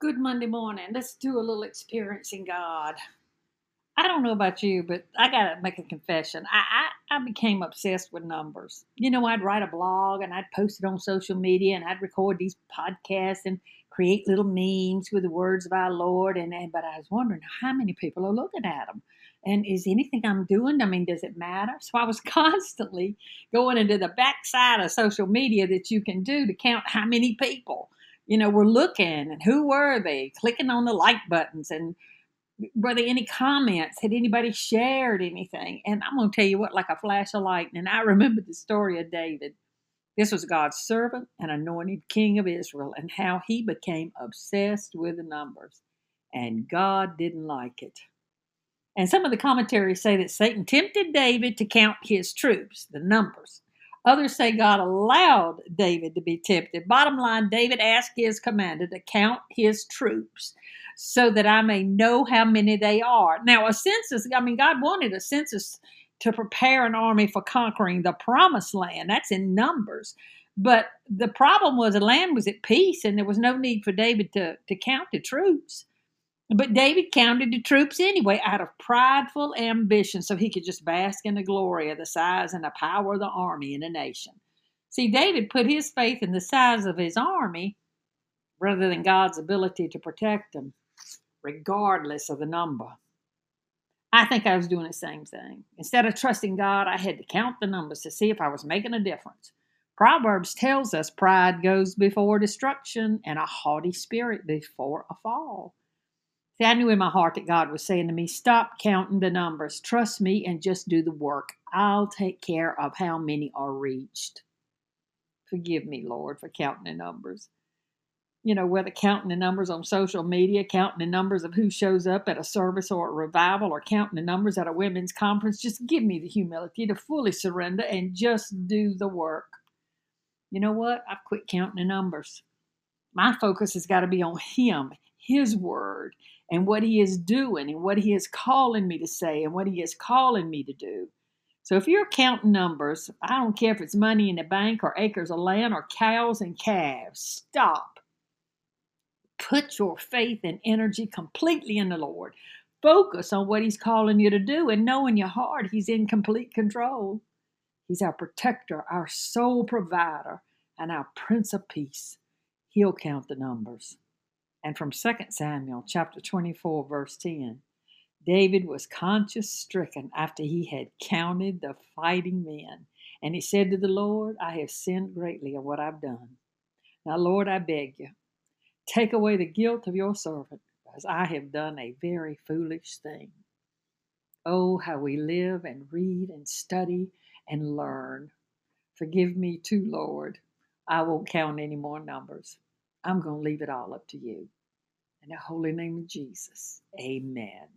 Good Monday morning. Let's do a little experiencing God. I don't know about you, but I got to make a confession. I, I, I became obsessed with numbers. You know, I'd write a blog and I'd post it on social media and I'd record these podcasts and create little memes with the words of our Lord. And, and but I was wondering how many people are looking at them. And is anything I'm doing? I mean, does it matter? So I was constantly going into the backside of social media that you can do to count how many people you know, were looking and who were they, clicking on the like buttons and were there any comments? Had anybody shared anything? And I'm going to tell you what, like a flash of lightning, I remember the story of David. This was God's servant and anointed king of Israel, and how he became obsessed with the numbers. And God didn't like it. And some of the commentaries say that Satan tempted David to count his troops, the numbers. Others say God allowed David to be tempted. Bottom line, David asked his commander to count his troops so that I may know how many they are. Now, a census, I mean, God wanted a census to prepare an army for conquering the promised land. That's in Numbers. But the problem was the land was at peace and there was no need for David to, to count the troops. But David counted the troops anyway out of prideful ambition so he could just bask in the glory of the size and the power of the army in a nation. See, David put his faith in the size of his army rather than God's ability to protect them, regardless of the number. I think I was doing the same thing. Instead of trusting God, I had to count the numbers to see if I was making a difference. Proverbs tells us pride goes before destruction and a haughty spirit before a fall. See, I knew in my heart that God was saying to me, Stop counting the numbers. Trust me and just do the work. I'll take care of how many are reached. Forgive me, Lord, for counting the numbers. You know, whether counting the numbers on social media, counting the numbers of who shows up at a service or a revival, or counting the numbers at a women's conference, just give me the humility to fully surrender and just do the work. You know what? I've quit counting the numbers. My focus has got to be on Him, His Word, and what He is doing and what He is calling me to say and what He is calling me to do. So if you're counting numbers, I don't care if it's money in the bank or acres of land or cows and calves, stop. Put your faith and energy completely in the Lord. Focus on what He's calling you to do and know in your heart He's in complete control. He's our protector, our sole provider, and our Prince of Peace. He'll count the numbers and from 2 Samuel chapter 24 verse 10. David was conscience stricken after he had counted the fighting men, and he said to the Lord, I have sinned greatly in what I've done. Now, Lord, I beg you, take away the guilt of your servant, because I have done a very foolish thing. Oh, how we live and read and study and learn. Forgive me too, Lord. I won't count any more numbers. I'm going to leave it all up to you. In the holy name of Jesus, amen.